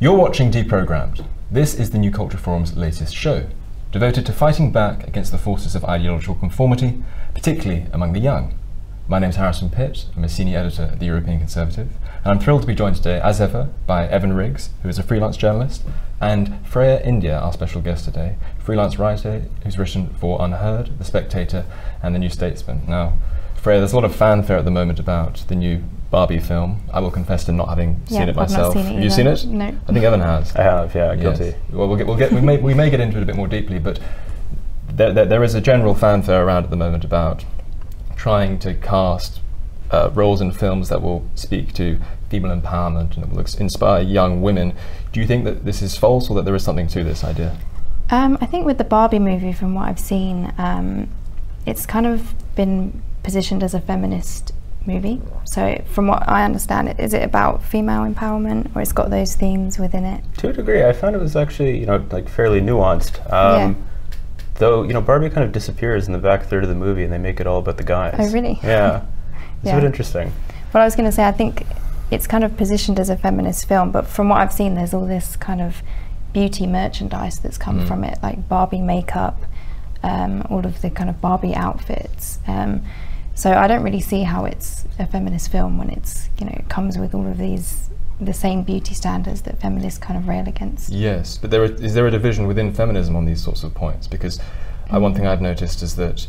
You're watching Deprogrammed. This is the New Culture Forum's latest show, devoted to fighting back against the forces of ideological conformity, particularly among the young. My name is Harrison Pitt. I'm a senior editor at the European Conservative, and I'm thrilled to be joined today, as ever, by Evan Riggs, who is a freelance journalist, and Freya India, our special guest today, freelance writer who's written for UnHerd, The Spectator, and The New Statesman. Now, Freya, there's a lot of fanfare at the moment about the new Barbie film. I will confess to not having Yeah, seen it I've not myself. seen it have you seen it? No. I think Evan has. I have, yeah, guilty. Yes. Well, we'll get, we'll get, we, may, we may get into it a bit more deeply, but there, there, there is a general fanfare around at the moment about trying to cast uh, roles in films that will speak to female empowerment and that will inspire young women. Do you think that this is false or that there is something to this idea? Um, I think with the Barbie movie, from what I've seen, um, it's kind of been positioned as a feminist movie. So, from what I understand, it is it about female empowerment, or it's got those themes within it? To a degree, I found it was actually, you know, like fairly nuanced. Um, Though, you know, Barbie kind of disappears in the back third of the movie and they make it all about the guys. Oh, really? Yeah. It's a bit interesting. But I was going to say, I think it's kind of positioned as a feminist film, but from what I've seen, there's all this kind of beauty merchandise that's come Mm. from it, like Barbie makeup, um, all of the kind of Barbie outfits. Um, so I don't really see how it's a feminist film when it's, you know, it comes with all of these, the same beauty standards that feminists kind of rail against. Yes, but there is, is there a division within feminism on these sorts of points? Because uh, one thing I've noticed is that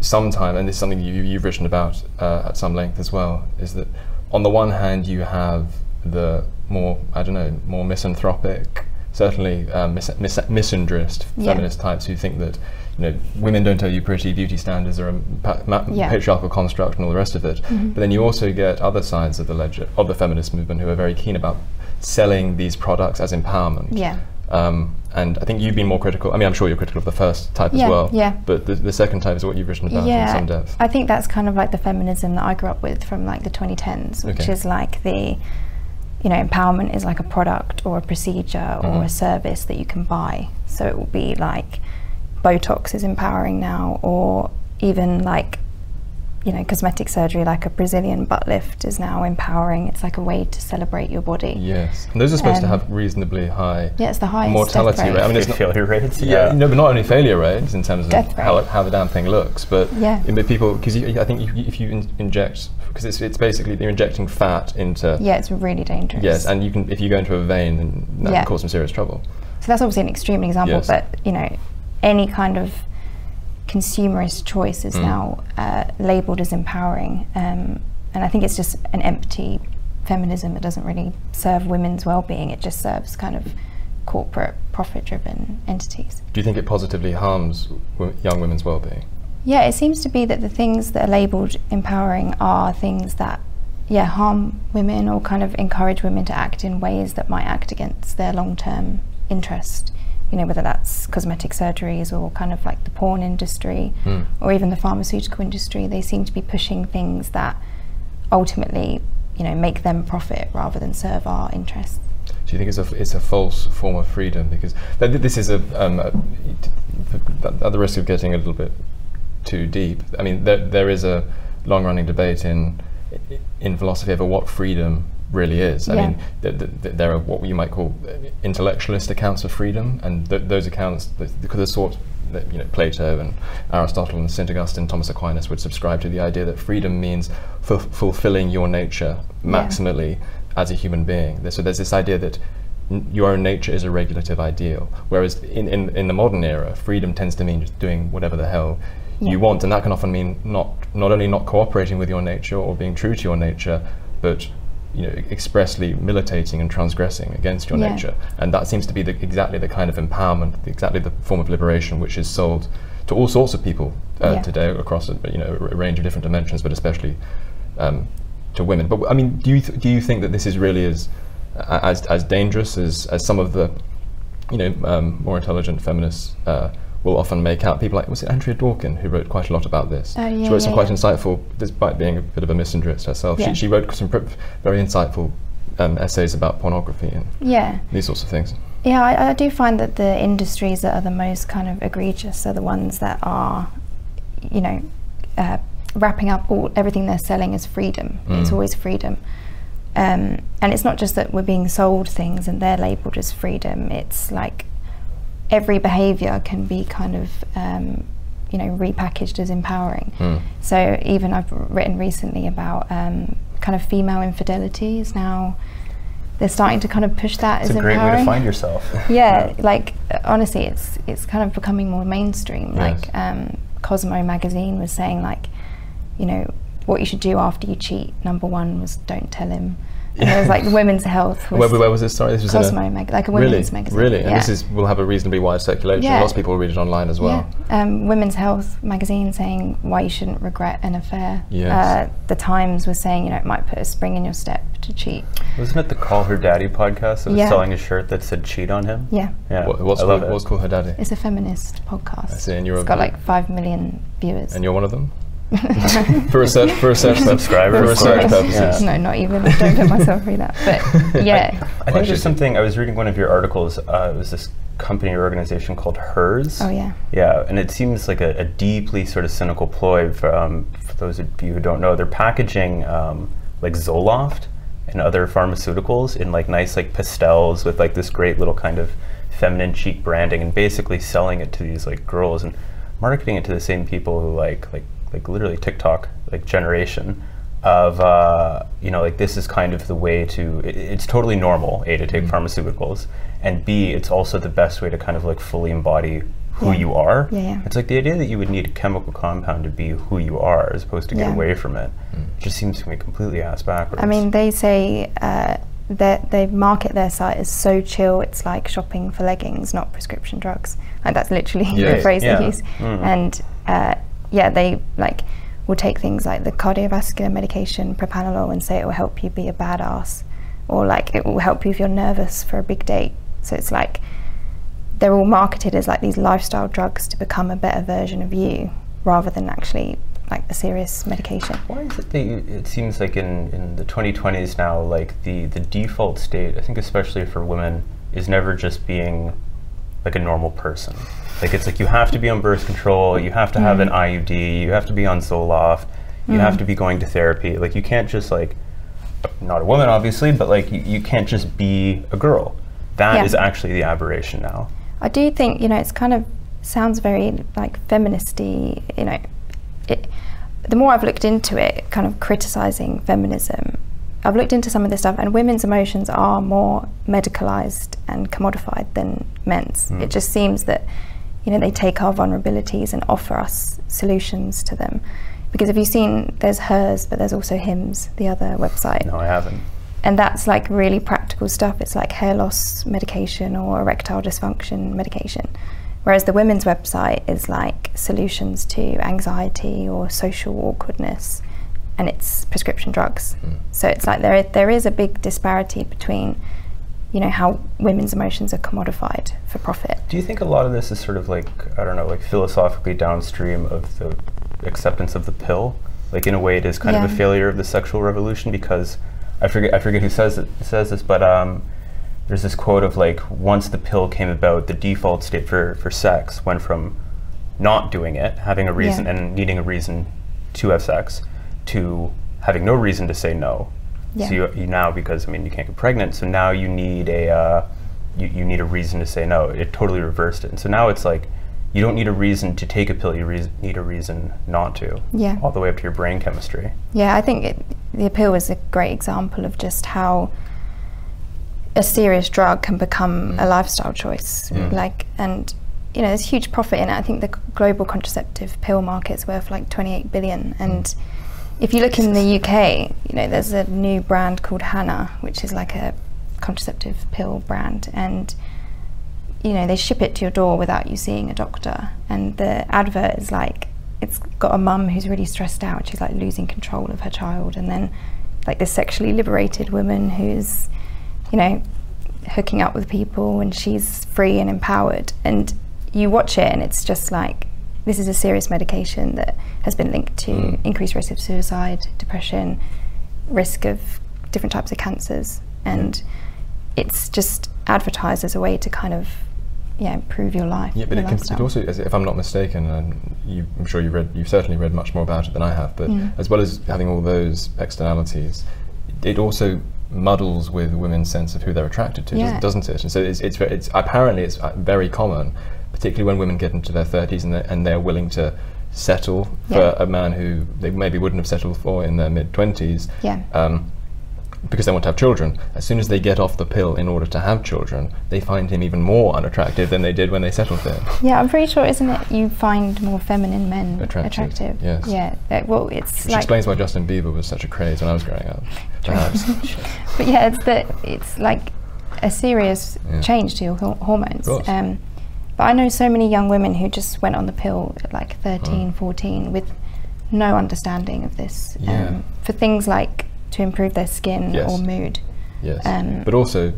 sometime, and this is something you, you've written about uh, at some length as well, is that on the one hand you have the more, I don't know, more misanthropic, certainly um, mis- mis- misandrist Yeah. feminist types who think that you know women don't tell you pretty, beauty standards are a pa- ma- Yeah. patriarchal construct and all the rest of it. Mhm. But then you also get other sides of the ledger of the feminist movement who are very keen about selling these products as empowerment. Yeah. Um, and I think you've been more critical. I mean, I'm sure you're critical of the first type Yeah, as well. yeah. But the, the second type is what you've written about in some depth. I think that's kind of like the feminism that I grew up with from like the 2010s, which Okay. is like the, you know, empowerment is like a product or a procedure or Mhm. a service that you can buy. So it will be like Botox is empowering now, or even like, you know, cosmetic surgery like a Brazilian butt lift is now empowering. It's like a way to celebrate your body. yes. And those are supposed to Um, have reasonably high Yeah, it's the highest mortality rate. rate. I mean, it's not, failure rates. yeah, no, but not only failure rates in terms of how, how the damn thing looks, but Yeah. but people because I think you, if you in, inject because it's, it's basically you're injecting fat into yeah, it's really dangerous. yes, and you can if you go into a vein, then that Yeah. can cause some serious trouble. So that's obviously an extreme example, Yes. but you know, any kind of consumerist choice is Mm. now uh, labelled as empowering, um, and I think it's just an empty feminism. It doesn't really serve women's well-being. It just serves kind of corporate, profit-driven entities. Do you think it positively harms w- young women's well-being? Yeah, it seems to be that the things that are labelled empowering are things that, yeah, harm women or kind of encourage women to act in ways that might act against their long-term interest. You know, whether that's cosmetic surgeries or kind of like the porn industry Hmm. or even the pharmaceutical industry. They seem to be pushing things that ultimately, you know, make them profit rather than serve our interests. Do you think it's a, it's a false form of freedom? Because th- th- this is a, um, a at the risk of getting a little bit too deep. I mean, there, there is a long-running debate in in philosophy over what freedom really is. I Yeah. mean, th- th- th- there are what you might call uh, intellectualist accounts of freedom, and th- those accounts, th- because the sort that you know Plato and Aristotle and Saint Augustine, Thomas Aquinas would subscribe to the idea that freedom means fu- fulfilling your nature Yeah. maximally as a human being. So there's this idea that n- your own nature is a regulative ideal, whereas in, in, in the modern era, freedom tends to mean just doing whatever the hell Yeah. you want, and that can often mean not not only not cooperating with your nature or being true to your nature, but you know expressly militating and transgressing against your Yeah. nature, and that seems to be the, exactly the kind of empowerment, exactly the form of liberation which is sold to all sorts of people uh, Yeah. today across a, you know a range of different dimensions, but especially um, to women. But I mean, do you th- do you think that this is really as as as dangerous as as some of the you know um, more intelligent feminists uh, will often make out? People like was it Andrea Dworkin who wrote quite a lot about this. Oh, yeah, she wrote some yeah, quite yeah. insightful, despite being a bit of a misandrist herself. She, she wrote some pr- very insightful um, essays about pornography and Yeah. these sorts of things. Yeah, I, I do find that the industries that are the most kind of egregious are the ones that are, you know, uh, wrapping up all everything they're selling as freedom. It's Mm. always freedom. um, and it's not just that we're being sold things and they're labelled as freedom. It's like every behaviour can be kind of um, you know repackaged as empowering. Mm. So even I've written recently about um, kind of female infidelity is now they're starting to kind of push that It's as a great empowering. way to find yourself. yeah, like honestly, it's it's kind of becoming more mainstream. Yes. Like um, Cosmo magazine was saying, like you know what you should do after you cheat. Number one was don't tell him. And there was like women's health. Was Where, where was this? Sorry, this was in a- Cosmo mag- like a really, women's magazine. really, and this is will have a reasonably wide circulation. Yeah. Lots of people read it online as well. Yeah. Um, Women's Health magazine saying why you shouldn't regret an affair. Yes. Uh, the Times was saying you know it might put a spring in your step to cheat. Wasn't it the Call Her Daddy podcast that was Yeah. selling a shirt that said cheat on him? Yeah. Yeah. What, what's, I love called, it. what's called her daddy? It's a feminist podcast. I see, and you're it's a- got like five million viewers. And you're one of them. for research, for research, Subscriber, for of research purposes. Yeah. no, not even. I don't put myself through that. But yeah. I Why think should there's something, I was reading one of your articles, uh, it was this company or organization called HERS. Oh yeah. Yeah, and it seems like a, a deeply sort of cynical ploy for, um, for those of you who don't know. They're packaging um, like Zoloft and other pharmaceuticals in like nice like pastels with like this great little kind of feminine chic branding and basically selling it to these like girls and marketing it to the same people who like like like literally TikTok like generation of uh, you know like this is kind of the way to it, it's totally normal a to take pharmaceuticals and b it's also the best way to kind of like fully embody who Yeah. you are Yeah, yeah. it's like the idea that you would need a chemical compound to be who you are as opposed to get away from it just seems to me completely ass backwards I mean, they say uh, that they market their site as so chill. It's like shopping for leggings, not prescription drugs. Like that's literally Yeah. the phrase Yeah. they use. Mhm. And uh, yeah, they like will take things like the cardiovascular medication propranolol and say it will help you be a badass, or like it will help you if you're nervous for a big date. So it's like they're all marketed as like these lifestyle drugs to become a better version of you, rather than actually like a serious medication. Why is it that you, it seems like in, in the 2020s now, like the, the default state, I think especially for women, is never just being like a normal person. Like it's like you have to be on birth control, you have to have an mm-hmm. IUD, you have to be on Zoloft, you have mm-hmm. to be going to therapy. Like you can't just like, not a woman obviously, but like you, you can't just be a girl. That is Yeah. actually the aberration now. I do think you know it's kind of sounds very like feministy. You know, it, the more I've looked into it, kind of criticizing feminism, I've looked into some of this stuff, and women's emotions are more medicalized and commodified than men's. It hmm. just seems that you know they take our vulnerabilities and offer us solutions to them. Because have you seen? There's hers, but there's also hims, the other website No, I haven't. and that's like really practical stuff. It's like hair loss medication or erectile dysfunction medication. Whereas the women's website is like solutions to anxiety or social awkwardness, and it's prescription drugs. So it's like there there is a big disparity between, you know, how women's emotions are commodified for profit. Do you think a lot of this is sort of like I don't know, like philosophically downstream of the acceptance of the pill? Like in a way, it is kind of a failure of the sexual revolution because I forget I forget who says it, says this, but um, there's this quote of like once the pill came about, the default state for for sex went from not doing it, having a reason Yeah. and needing a reason to have sex, to having no reason to say no. Yeah. So you, you now because I mean you can't get pregnant, so now you need a uh, you, you need a reason to say no. It totally reversed it, and so now it's like you don't need a reason to take a pill. You reas need a reason not to. Yeah. All the way up to your brain chemistry. Yeah, I think it, the pill is a great example of just how a serious drug can become a mm. lifestyle choice. Mm. Like, and you know, there's huge profit in it. I think the global contraceptive pill market's worth like 28 billion. And mm. If you look in the UK, you know, there's a new brand called Hana, which is like a contraceptive pill brand, and you know, they ship it to your door without you seeing a doctor. And the advert is like, it's got a mum who's really stressed out. She's like losing control of her child. And then, like, this sexually liberated woman who's, you know, hooking up with people and she's free and empowered. And you watch it and it's just like, this is a serious medication that has been linked to increased risk of suicide, depression, risk of different types of cancers. And it's just advertised as a way to kind of yeah improve your life. Yeah, but it, can, it also, if I'm not mistaken, and you, I'm sure you read, you've certainly read much more about it than I have. But Mm. as well as having all those externalities, it also muddles with women's sense of who they're attracted to, Yeah. doesn't it? And so it's, it's, it's apparently it's uh, very common, particularly when women get into their 30s and they're, and they're willing to settle for a man who they maybe wouldn't have settled for in their mid 20s. Yeah. Um, because they want to have children. As soon as they get off the pill in order to have children, they find him even more unattractive than they did when they settled there. Yeah, I'm pretty sure, isn't it? You find more feminine men Attractive, attractive. yes. Yeah. uh, well, it's Which like, explains why Justin Bieber was such a craze when I was growing up. Perhaps. but yeah, it's that it's like a serious Yeah. change to your hor- hormones. Um, but I know so many young women who just went on the pill at like 13, Mm. 14 with no understanding of this. um, for things like to improve their skin Yes. or mood. yes. Um, but also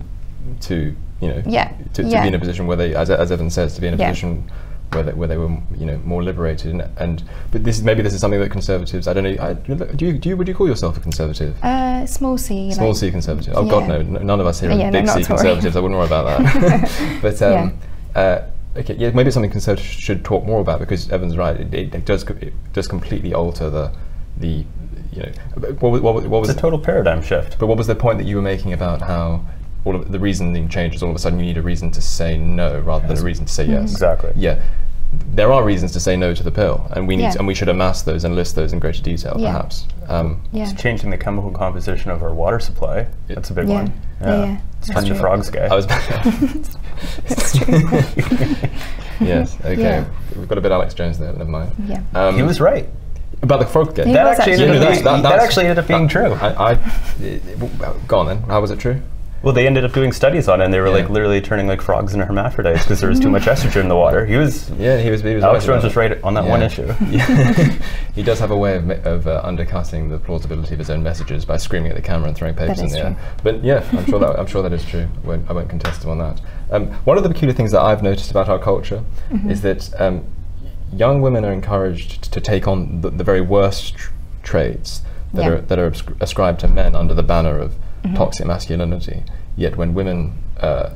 to, you know, Yeah, to, to yeah. be in a position where they, as, as Evan says, to be in a Yeah. position where they, where they were, you know, more liberated. And, and but this is maybe this is something that conservatives. I don't know. I, do you do you would you call yourself a conservative? Uh, small c. Small like, C conservative. Oh God, no, none of us here are Yeah, big not C conservatives. I wouldn't worry about that. but um, uh, okay, yeah, maybe it's something conservatives should talk more about because Evan's right. It, it, it does it does completely alter the the you know what, was- what, was- what was It's a total paradigm shift. but what was the point that you were making about how all of the reasoning changes? All of a sudden, you need a reason to say no rather than a reason to say yes. Mm-hmm. Exactly. Yeah, there are reasons to say no to the pill, and we need Yeah. and we should amass those and list those in greater detail, Yeah. perhaps. Um, Yeah. It's changing the chemical composition of our water supply. That's a big Yeah. one. Yeah, yeah, It's that's turning the frogs gay. I was. That's true. yes. Okay. Yeah. We've got a bit Alex Jones there. Never mind. yeah. Um, he was right. about the frog game. He That actually actually ended up right. being, that, actually ended up being true. I, I, go on then. How was it true? Well, they ended up doing studies on it, and they were Yeah. like literally turning like frogs into hermaphrodites because there was too much estrogen in the water. He was. Yeah, he was. He was Alex Jones was right on that Yeah. one issue. He does have a way of, of uh, undercutting the plausibility of his own messages by screaming at the camera and throwing papers in is the air. But yeah, I'm sure that I'm sure that is true. I won't, I won't contest him on that. Um, one of the peculiar things that I've noticed about our culture Mm-hmm. is that um, young women are encouraged to take on the, the very worst tr- traits that Yeah. are that are ascri- ascribed to men under the banner of Mm-hmm. toxic masculinity. Yet when women uh,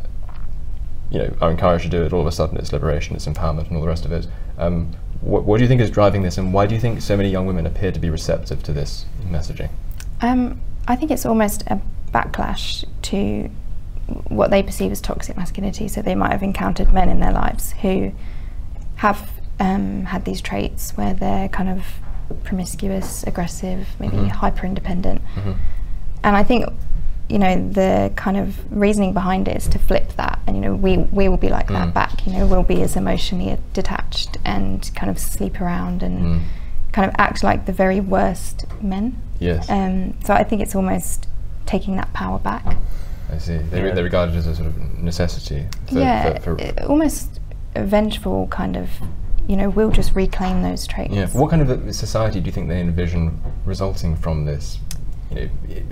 you know, are encouraged to do it, all of a sudden it's liberation, it's empowerment, and all the rest of it. Um, what, what do you think is driving this, and why do you think so many young women appear to be receptive to this messaging? Um, I think it's almost a backlash to what they perceive as toxic masculinity. So they might have encountered men in their lives who have um, had these traits where they're kind of promiscuous, aggressive, maybe Mhm. hyper independent. Mm-hmm. And I think, you know, the kind of reasoning behind it is to flip that. And, you know, we, we will be like Mm. that back. You know, we'll be as emotionally detached and kind of sleep around and Mm. kind of act like the very worst men. Yes, Um, so I think it's almost taking that power back. I see. They, re- Yeah. they're regarded as a sort of necessity. For, yeah, For, for, almost a vengeful kind of, you know, we'll just reclaim those traits. yeah. What kind of a society do you think they envision resulting from this?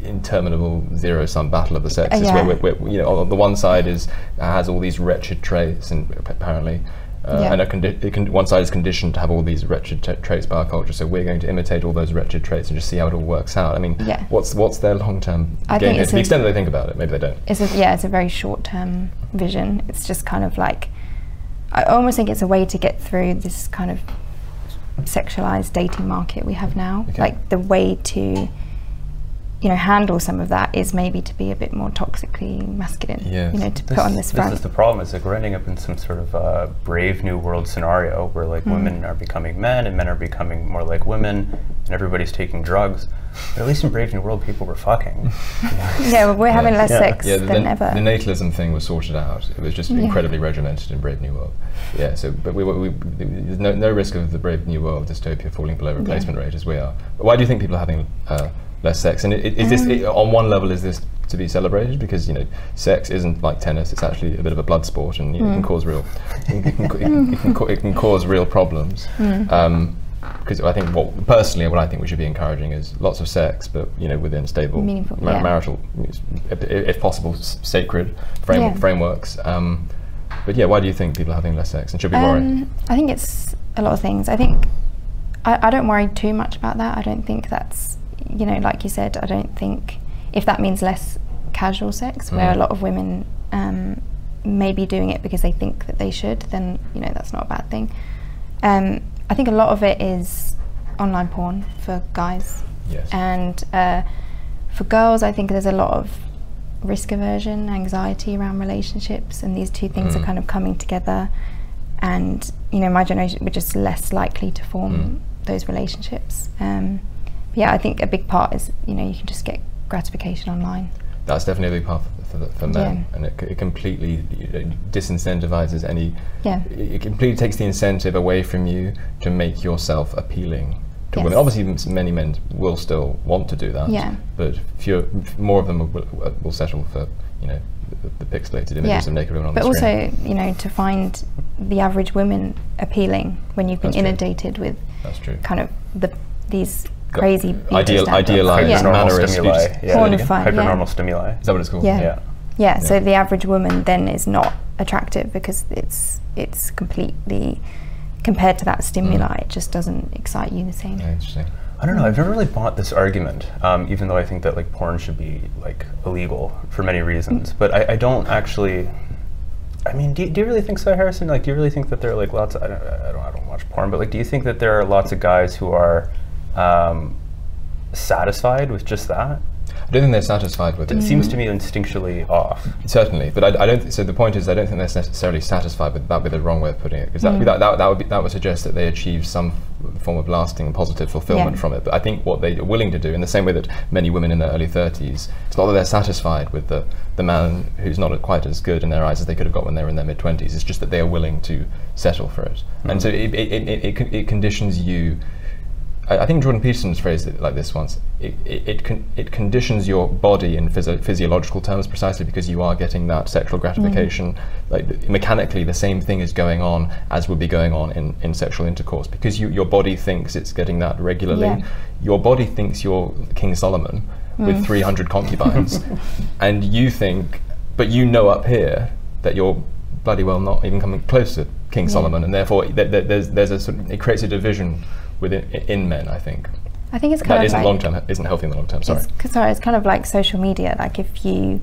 Interminable zero-sum battle of the sexes, yeah. where, you know, on the one side is has all these wretched traits, and apparently, uh, Yeah. and a condi- it can, one side is conditioned to have all these wretched traits by our culture, so we're going to imitate all those wretched traits and just see how it all works out. I mean, Yeah. what's what's their long-term I gain here? To the extent that they think about it, maybe they don't. It's a, yeah, it's a very short-term vision. It's just kind of like, I almost think it's a way to get through this kind of sexualized dating market we have now. Okay. Like the way to, you know, handle some of that is maybe to be a bit more toxically masculine. Yes. You know, to This, put on this this front. is the problem. Is like we're ending up in some sort of uh, brave new world scenario where like Hmm. women are becoming men and men are becoming more like women, and everybody's taking drugs. But at least in brave new world, people were fucking. yeah, well, we're having Yeah. less Yeah. sex Yeah, the, than the, ever. the natalism thing was sorted out. It was just Yeah. incredibly regimented in Brave New World. Yeah, so but we, we, we there's no, no risk of the Brave New World dystopia falling below replacement rate as we are. But why do you think people are having uh, less sex? And i- i- is this i on one level is this to be celebrated because you know sex isn't like tennis; it's actually a bit of a blood sport, and you know, it can cause real it can, it can, it can, ca- it can cause real problems. Um, because I think what personally what I think we should be encouraging is lots of sex, but you know within stable yeah. marital, if, if possible, s- sacred frame, Yeah. frameworks. Um, but yeah, why do you think people are having less sex and should be? Um, I think it's a lot of things. I think I, I don't worry too much about that. I don't think that's you know, like you said, I don't think if that means less casual sex, where Mm. a lot of women um, may be doing it because they think that they should, then you know that's not a bad thing. Um, I think a lot of it is online porn for guys, Yes. and uh, for girls, I think there's a lot of risk aversion, anxiety around relationships, and these two things Mm. are kind of coming together. And you know, my generation we're just less likely to form Mm. those relationships. Um, yeah, I think a big part is you know you can just get gratification online. That's definitely a big part for, the, for men, Yeah. and it, it completely uh, disincentivizes any. Yeah. It, completely takes the incentive away from you to make yourself appealing to Yes. women. Obviously, many men will still want to do that. Yeah. But fewer, more of them will, will, will settle for you know the, the pixelated images Yeah. of naked women on But the screen. But also, you know, to find the average woman appealing when you've been That's true. inundated with That's true. kind of the these crazy beauty ideal- idealised yeah. manner- Hypernormal Mannerisms. stimuli. Say that Yeah. Pornified, yeah. Hypernormal stimuli. Is that what it's called? Yeah. Yeah. Yeah, so the average woman then is not attractive because it's it's completely compared to that stimuli, it just doesn't excite you the same. Yeah, interesting. I don't know. I've never really bought this argument, um, even though I think that like porn should be like illegal for many reasons. But I, I don't actually. I mean, do you, do you really think so, Harrison? Like, do you really think that there are like lots? Of, I don't, I don't. I don't watch porn, but like, do you think that there are lots of guys who are um, satisfied with just that? I don't think they're satisfied with it. It seems to me instinctually off. Certainly, but I, I don't. Th- so the point is, I don't think they're necessarily satisfied with that. Would be the wrong way of putting it, because that, that, that, that would be, that would suggest that they achieve some f- form of lasting and positive fulfillment Yeah. from it. But I think what they are willing to do, in the same way that many women in their early thirties, it's not that they're satisfied with the the man who's not quite as good in their eyes as they could have got when they were in their mid twenties. It's just that they are willing to settle for it, and so it it, it, it, it, con- it conditions you. I, I think Jordan Peterson's phrased it like this once. It, it, it, con- it conditions your body in physio- physiological terms precisely because you are getting that sexual mm-hmm. gratification. Like th- mechanically, the same thing is going on as would be going on in, in sexual intercourse because you, your body thinks it's getting that regularly. Yeah. Your body thinks you're King Solomon mm. with 300 concubines, and you think, but you know up here that you're bloody well not even coming close to King Yeah. Solomon, and therefore th- th- there's there's a sort of, it creates a division within in men. I think I think it's kind that of isn't like long term isn't healthy in the long term. Sorry. It's, 'cause sorry, it's kind of like social media. Like if you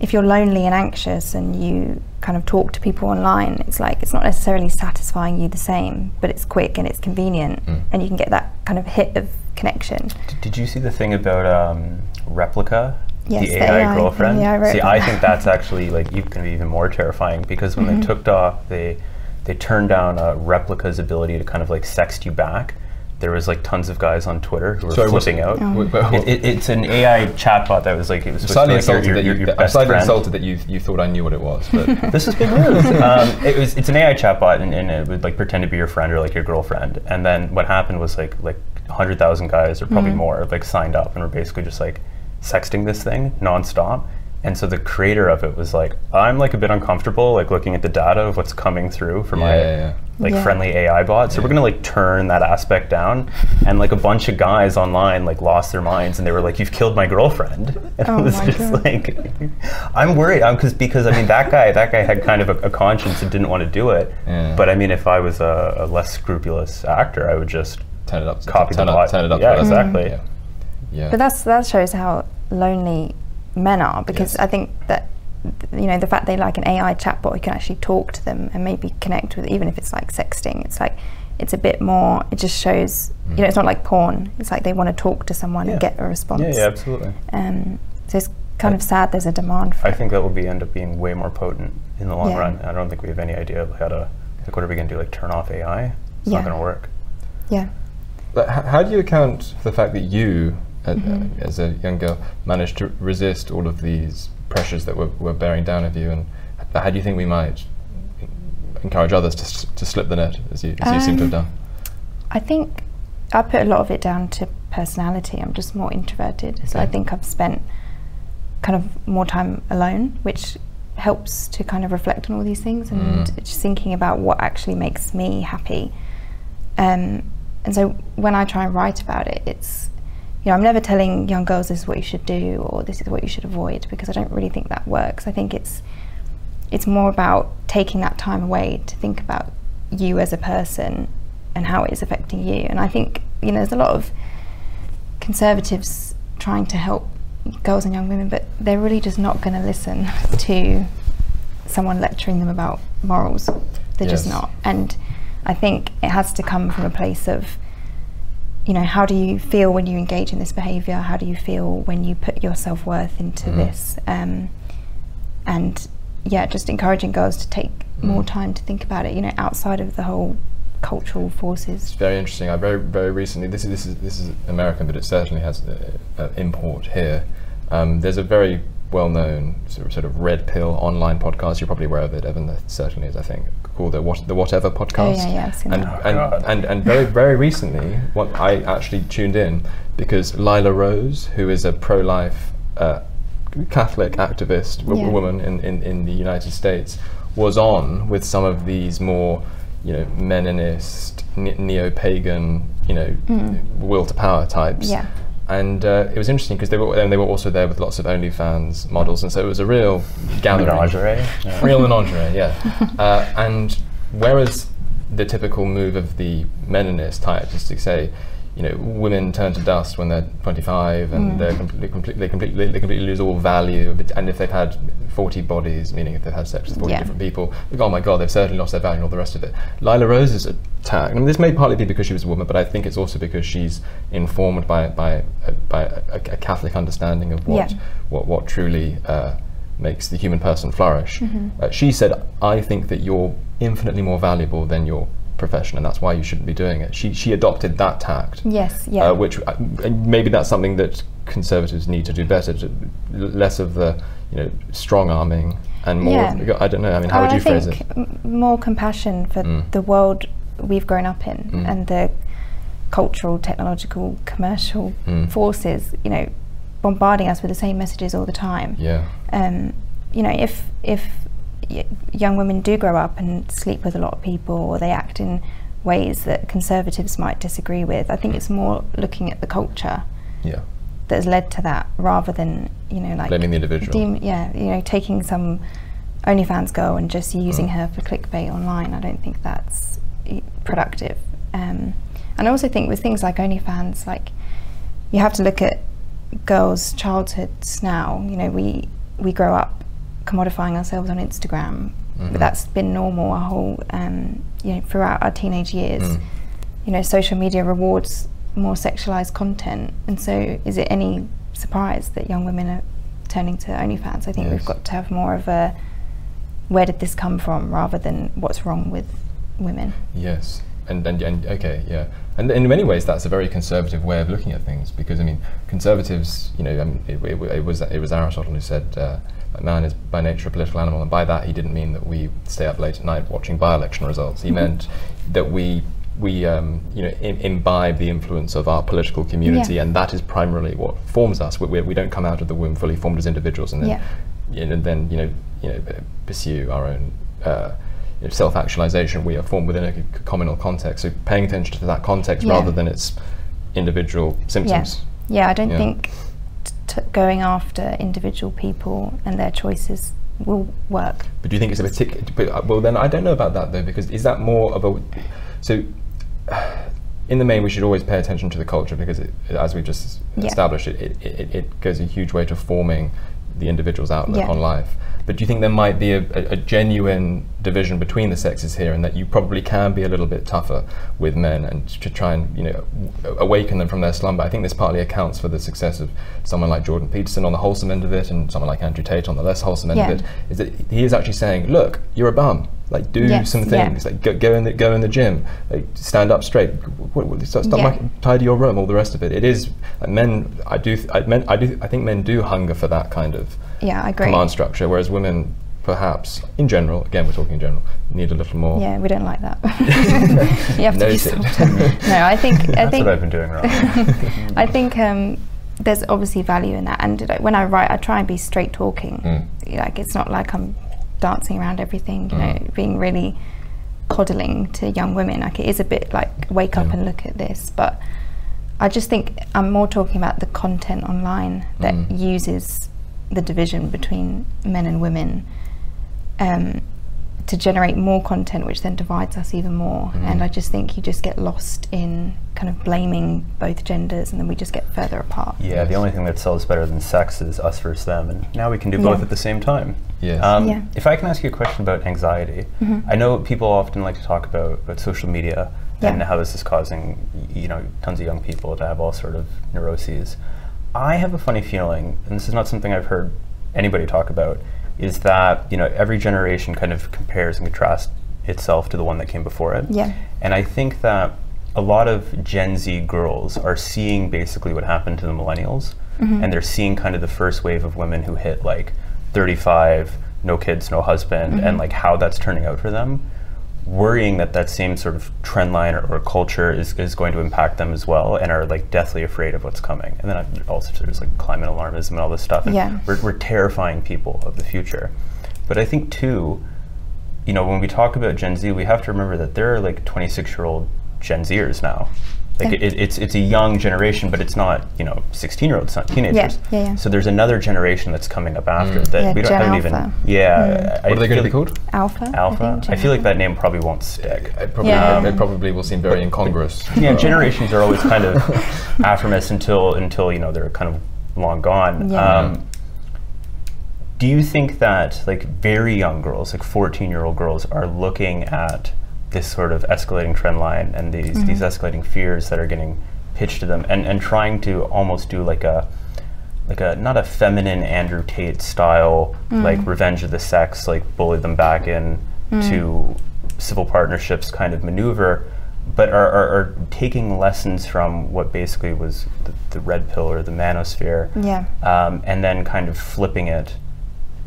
if you're lonely and anxious and you kind of talk to people online, it's like it's not necessarily satisfying you the same, but it's quick and it's convenient, Mm. and you can get that kind of hit of connection. D- Did you see the thing about um, Replika? Yes, the the AI, AI girlfriend. yeah, I wrote see, I think that's actually like you can be even more terrifying because when Mm-hmm. they took off, they they turned down uh, Replika's ability to kind of like sext you back. There was like tons of guys on Twitter who were Sorry, what's- flipping out. Oh. Wait, wait, It, it, it's an AI chatbot that was like it was I'm slightly to like insulted your, that your, you. your I'm best slightly insulted that you you thought I knew what it was, but this is big news. um, it was it's an AI chatbot, and, and it would like pretend to be your friend or like your girlfriend. And then what happened was like like hundred thousand guys or probably more like signed up and were basically just like sexting this thing nonstop. And so the creator of it was like, I'm like a bit uncomfortable like looking at the data of what's coming through from yeah, my yeah, yeah. like Yeah. friendly AI bot. So we're gonna like turn that aspect down. And like a bunch of guys online like lost their minds and they were like, "You've killed my girlfriend." And Oh it was just God. like, I'm worried um, because because I mean that guy that guy had kind of a, a conscience and didn't want to do it. Yeah. But I mean, if I was a, a less scrupulous actor, I would just turn it up. copy turn the up, bot. turn it up. Yeah, to 11. exactly. Yeah. Yeah. But that's that shows how lonely men are because Yes. I think that you know the fact they like an AI chatbot who can actually talk to them and maybe connect with even if it's like sexting it's like it's a bit more it just shows you know it's not like porn it's like they want to talk to someone and get a response Yeah, yeah, absolutely. um, so it's kind I- of sad there's a demand for I it. think that will be end up being way more potent in the long Yeah. run. I don't think we have any idea of how to like what are we gonna do? Like turn off AI? It's Yeah. not gonna work. yeah But h- how do you account for the fact that you, Mm-hmm. uh, as a young girl, managed to resist all of these pressures that were, were bearing down of you? And how do you think we might encourage others to, to slip the net, as you, as you seem to have Um, done? I think I put a lot of it down to personality. I'm just more introverted, so I think I've spent kind of more time alone, which helps to kind of reflect on all these things and Mm. just thinking about what actually makes me happy. Um, and so when I try and write about it, it's you know I'm never telling young girls this is what you should do or this is what you should avoid because I don't really think that works. I think it's it's more about taking that time away to think about you as a person and how it is affecting you. And I think you know there's a lot of conservatives trying to help girls and young women, but they're really just not going to listen to someone lecturing them about morals. They're just not. And I think it has to come from a place of you know, how do you feel when you engage in this behaviour? How do you feel when you put your self worth into Mhm. this? Um, and yeah, just encouraging girls to take more Mm. time to think about it. You know, outside of the whole cultural It's forces. very interesting. I very very recently. This is this is this is American, but it certainly has uh, import here. Um, there's a very well-known sort of, sort of red pill online podcast. You're probably aware of it, Evan. There certainly is. I think called the what the Whatever podcast. Oh yeah, yeah, I've seen and, that. And, God. and, and very very recently, what I actually tuned in because Lila Rose, who is a pro-life uh, Catholic activist w- Yeah. woman in, in, in the United States, was on with some of these more, you know, Meninist, ne- neo-pagan, you know, Mm. will to power types. Yeah. And uh, it was interesting because they were and they were also there with lots of OnlyFans models, and so it was a real gathering. Menagerie. Yeah. Real menagerie, yeah. uh, and whereas the typical move of the Meninist type is to say, you know, women turn to dust when they're 25 and Mm. they're completely, completely, they completely, they completely lose all value. And if they've had 40 bodies, meaning if they've had sex with 40 Yeah. different people, like, oh my god, they've certainly lost their value and all the rest of it. Lila Rose's attack, I mean, this may partly be because she was a woman, but I think it's also because she's informed by, by, uh, by a, a Catholic understanding of what, Yeah. what, what truly uh, makes the human person flourish. Mhm. Uh, she said, I think that you're infinitely more valuable than your profession, and that's why you shouldn't be doing it. She, she adopted that tact, Yes, yeah. uh, which uh, maybe that's something that conservatives need to do better, to, less of the you know strong arming and more. Yeah. Of, I don't know. I mean, how Oh, would you I phrase it? m- more compassion for Mm. the world we've grown up in Mm. and the cultural, technological, commercial Mm. forces, you know, bombarding us with the same messages all the time. Yeah. Um, you know, if if young women do grow up and sleep with a lot of people, or they act in ways that conservatives might disagree with, I think it's more looking at the culture Yeah. that has led to that, rather than you know, like Blaming the individual. dem- yeah, you know, taking some OnlyFans girl and just using Mm. her for clickbait online. I don't think that's productive. Um, and I also think with things like OnlyFans, like you have to look at girls' childhoods now. You know, we we grow up commodifying ourselves on Instagram. Mhm. But that's been normal our whole, um, you know, throughout our teenage years. Mm. You know, social media rewards more sexualized content, and so is it any surprise that young women are turning to OnlyFans? I think Yes. we've got to have more of a where did this come from rather than what's wrong with women. Yes, and, and and okay, yeah, and in many ways that's a very conservative way of looking at things because I mean conservatives, you know, um, it, it, it was it was Aristotle who said uh, man is by nature a political animal, and by that he didn't mean that we stay up late at night watching by-election results. He meant that we we um, you know Im- imbibe the influence of our political community, Yeah. and that is primarily what forms us. We, we, we don't come out of the womb fully formed as individuals, and then Yeah. you know, then you know you know pursue our own uh, you know, self-actualization. We are formed within a communal context. So paying attention to that context Yeah. rather than its individual symptoms. Yeah, yeah. I don't think going after individual people and their choices will work. But do you think it's a particular? Uh, well, then I don't know about that though, because is that more of a so? In the main, we should always pay attention to the culture because, it, as we just Yeah. established, it, it, it, it goes a huge way to forming the individual's outlook Yeah. on life. But do you think there might be a, a, a genuine division between the sexes here, and that you probably can be a little bit tougher with men and to try and you know awaken them from their slumber? I think this partly accounts for the success of someone like Jordan Peterson on the wholesome end of it, and someone like Andrew Tate on the less wholesome end Yeah. of it. Is that he is actually saying, "Look, you're a bum. Like, do Yes, some yeah. things. Like, go, go in the go in the gym. Like, stand up straight. What, what, stop, stop Yeah. mucking- tidy your room. All the rest of it. It is like men. I do. I, men, I do. I think men do hunger for that kind of Yeah, I agree. command structure, whereas women, perhaps in general, again we're talking in general, need a little more. Yeah, we don't like that. you have to be Noted. softer. no, I think I That's think what I've been doing wrong. I think um, there's obviously value in that, and like, when I write, I try and be straight talking. Mm. Like it's not like I'm dancing around everything. You Mm. know, being really coddling to young women. Like it is a bit like wake up Yeah. and look at this, but I just think I'm more talking about the content online that Mm. uses the division between men and women um, to generate more content, which then divides us even more. Mm. And I just think you just get lost in kind of blaming both genders, and then we just get further apart. Yeah, the only thing that sells better than sex is us versus them, and now we can do both at the same time. Yes. Um, Yeah. If I can ask you a question about anxiety, Mhm. I know people often like to talk about, about social media and how this is causing you know tons of young people to have all sort of neuroses. I have a funny feeling, and this is not something I've heard anybody talk about, is that you know every generation kind of compares and contrasts itself to the one that came before it. Yeah. And I think that a lot of Gen Z girls are seeing basically what happened to the millennials, Mm-hmm. and they're seeing kind of the first wave of women who hit like 35, no kids, no husband, Mm-hmm. and like how that's turning out for them. Worrying that that same sort of trend line or, or culture is, is going to impact them as well, and are like deathly afraid of what's coming. And then also there's like climate alarmism and all this stuff. And Yeah. we're, we're terrifying people of the future. But I think too, you know, when we talk about Gen Z, we have to remember that there are like 26 year old Gen Zers now. Like Yeah. it, it's it's a young generation, but it's not you know 16 year olds, not teenagers. yeah, yeah. So there's another generation that's coming up after that Yeah, we don't, Gen I don't Alpha. even. Yeah. I What are they going to feel be like- called? Alpha. Alpha. I, I, think, Gen feel like that name probably won't stick. It probably, Yeah. it probably will seem very incongruous. Yeah, generations are always kind of affirmous until until you know they're kind of long gone. Yeah. Um, do you think that like very young girls, like 14 year old girls, are looking at this sort of escalating trend line and these these mm-hmm. escalating fears that are getting pitched to them and, and trying to almost do like a like a not a feminine Andrew Tate style mm. like revenge of the sex like bully them back in mm. to civil partnerships kind of maneuver but are, are, are taking lessons from what basically was the, the red pill or the manosphere Yeah. um, and then kind of flipping it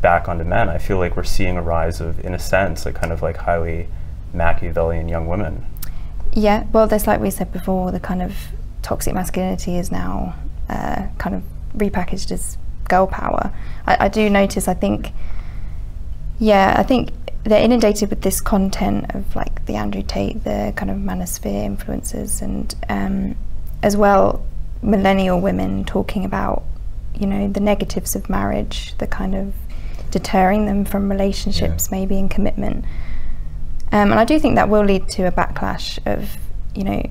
back onto men. I feel like we're seeing a rise of, in a sense, like kind of like highly Machiavellian young women. Yeah, well, there's like we said before, the kind of toxic masculinity is now uh, kind of repackaged as girl power. I, I do notice, I think, yeah, I think they're inundated with this content of like the Andrew Tate, the kind of manosphere influences, and um, as well, millennial women talking about, you know, the negatives of marriage, the kind of deterring them from relationships, maybe, and commitment. Um, and I do think that will lead to a backlash of, you know,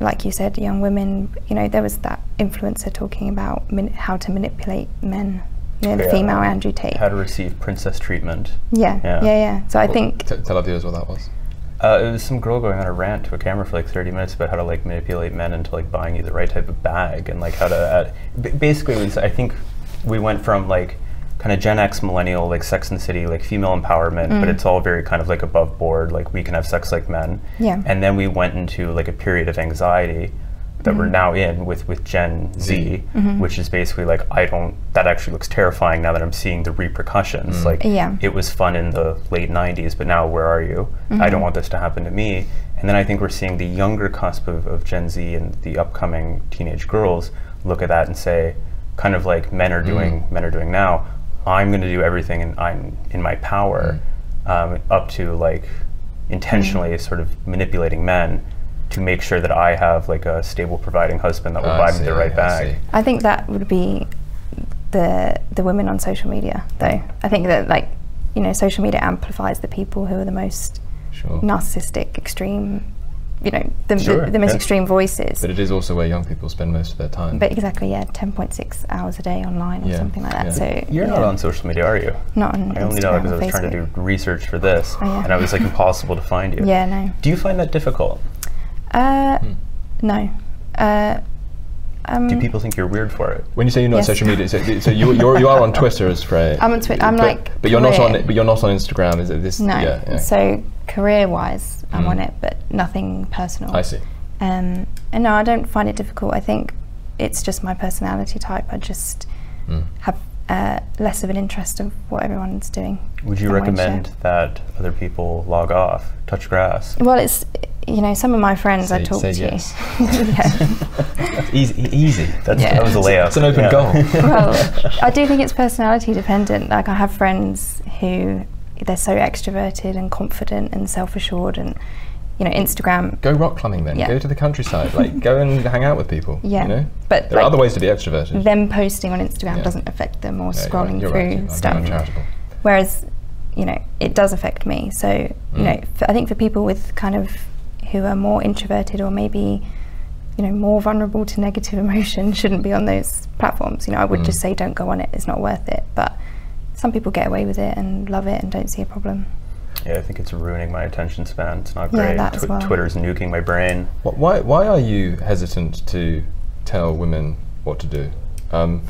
like you said, young women. You know, there was that influencer talking about min- how to manipulate men. You know, the Yeah. female Andrew Tate. How to receive princess treatment. yeah, Yeah. yeah, yeah, So I think, T- tell our viewers what that was. Uh, it was some girl going on a rant to a camera for like 30 minutes about how to like manipulate men into like buying you the right type of bag and like how to. Uh, b- basically, it was, I think we went from like kind of Gen X millennial like Sex and the City like female empowerment, but mm. it's all very kind of like above board. Like we can have sex like men. Yeah. And then we went into like a period of anxiety that we're mm-hmm. now in with with Gen Z, mm-hmm. which is basically like I don't. That actually looks terrifying now that I'm seeing the repercussions. Mm. Like Yeah. it was fun in the late 90s, but now where are you? I don't mm-hmm. want this to happen to me. And then I think we're seeing the younger cusp of, of Gen Z and the upcoming teenage girls look at that and say, kind of like men are mm. doing, men are doing now. I'm going to do everything and I'm in my power, um, up to like intentionally sort of manipulating men to make sure that I have like a stable, providing husband that will I buy me the right I bag. see. I think that would be the the women on social media, though. I think that like, you know, social media amplifies the people who are the most Sure. narcissistic, extreme, you know, the, Sure, the, the most yeah. extreme voices. But it is also where young people spend most of their time. But exactly, yeah, 10.6 hours a day online or Yeah, something like that. yeah. So You're not on social media, are you? not on I only know because I or was trying to do research for this, Oh, yeah. and I was like impossible to find you. Yeah, no. Do you find that difficult? Uh, Hmm. no. Uh, um, Do people think you're weird for it? when you say you're not on social media, so, so you, you're, you are on Twitter as Frey. I'm on Twitter. I'm but, like but you're not on but you're not on Instagram. Is it this? no. Yeah, yeah. So career-wise, I'm Mm. on it, but nothing personal. I see. Um, and no, I don't find it difficult. I think it's just my personality type. I just Mm. have uh, less of an interest of what everyone's doing. Would you I won't share. recommend that other people log off, touch grass? Well, it's you know some of my friends I talk say to. yes. yeah. easy, easy. That's, Yeah. That was a layup. It's an open Yeah. goal. well, I do think it's personality dependent. Like I have friends who they're so extroverted and confident and self-assured, and you know Instagram. Go rock climbing then. Yeah. Go to the countryside. Like go and hang out with people. Yeah, You know? but there are other ways to be extroverted. Them posting on Instagram Yeah. doesn't affect them or Yeah, you're scrolling right, you're through right. Stuff. uncharitable. Whereas, you know, it does affect me. So, you Mm. know, for, I think for people with kind of who are more introverted or maybe, you know, more vulnerable to negative emotion shouldn't be on those platforms. You know, I would Mm. just say don't go on it. It's not worth it. But some people get away with it and love it and don't see a problem. Yeah, I think it's ruining my attention span. It's not Yeah, great. that as Tw- well. Twitter's nuking my brain. Why, why are you hesitant to tell women what to do? Um,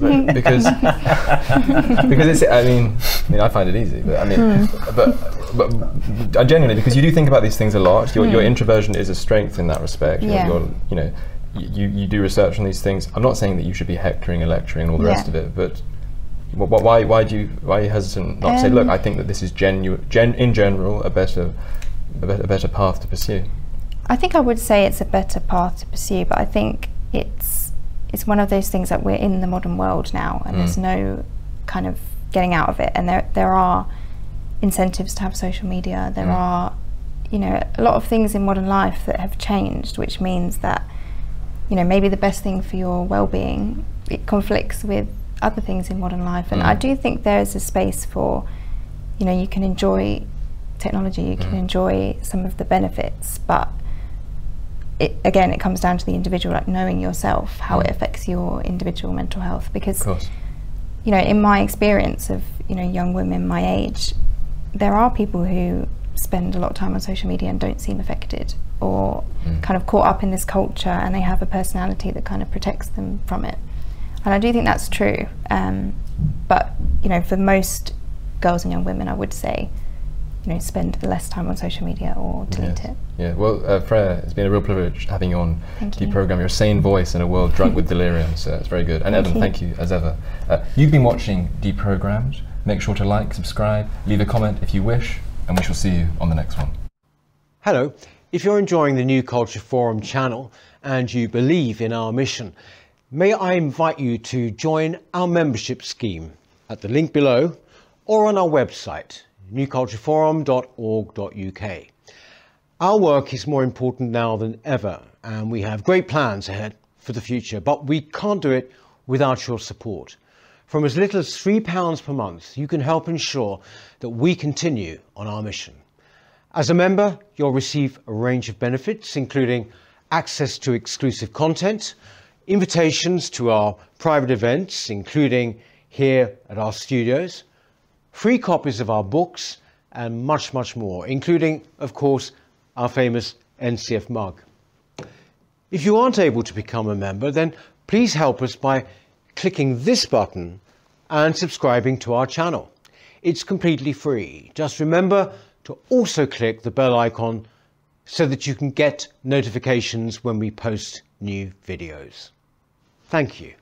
because because it's I mean I mean I find it easy but I mean but but uh, genuinely because you do think about these things a lot your, your introversion is a strength in that respect You're- Yeah. you're, you know you, you do research on these things I'm not saying that you should be hectoring and lecturing and all the rest of it but wh- wh- why why do you why are you hesitant not to say Um, look I think that this is genu- gen- in general a better a, bet- a better path to pursue I think I would say it's a better path to pursue, but I think it's it's one of those things that we're in the modern world now, and there's Mm. no kind of getting out of it. And there there are incentives to have social media. There Mm. are you know a lot of things in modern life that have changed, which means that you know maybe the best thing for your well-being it conflicts with other things in modern life. And I Mm. do think there is a space for you know you can enjoy technology, you can Mm. enjoy some of the benefits, but it, again, it comes down to the individual, like knowing yourself, how it Mm. affects your individual mental health. Because, you know, in my experience of, you know, young women my age, there are people who spend a lot of time on social media and don't seem affected or Mm. kind of caught up in this culture and they have a personality that kind of protects them from it. And I do think that's true. Um, but, you know, for most girls and young women, I would say, you know, spend less time on social media or delete Yes. it. Yeah, well, uh, Freya, it's been a real privilege having you on Thank the you. program. You're a sane voice in a world drunk with delirium, so it's very good. And Thank Evan, you. thank you as ever. Uh, you've been watching Deprogrammed. Make sure to like, subscribe, leave a comment if you wish, and we shall see you on the next one. Hello. If you're enjoying the New Culture Forum channel and you believe in our mission, may I invite you to join our membership scheme at the link below or on our website, newcultureforum.org.uk. Our work is more important now than ever, and we have great plans ahead for the future, but we can't do it without your support. From as little as £3 per month, you can help ensure that we continue on our mission. As a member, you'll receive a range of benefits, including access to exclusive content, invitations to our private events, including here at our studios, free copies of our books, and much, much more, including, of course, our famous NCF mug. If you aren't able to become a member, then please help us by clicking this button and subscribing to our channel. It's completely free. Just remember to also click the bell icon so that you can get notifications when we post new videos. Thank you.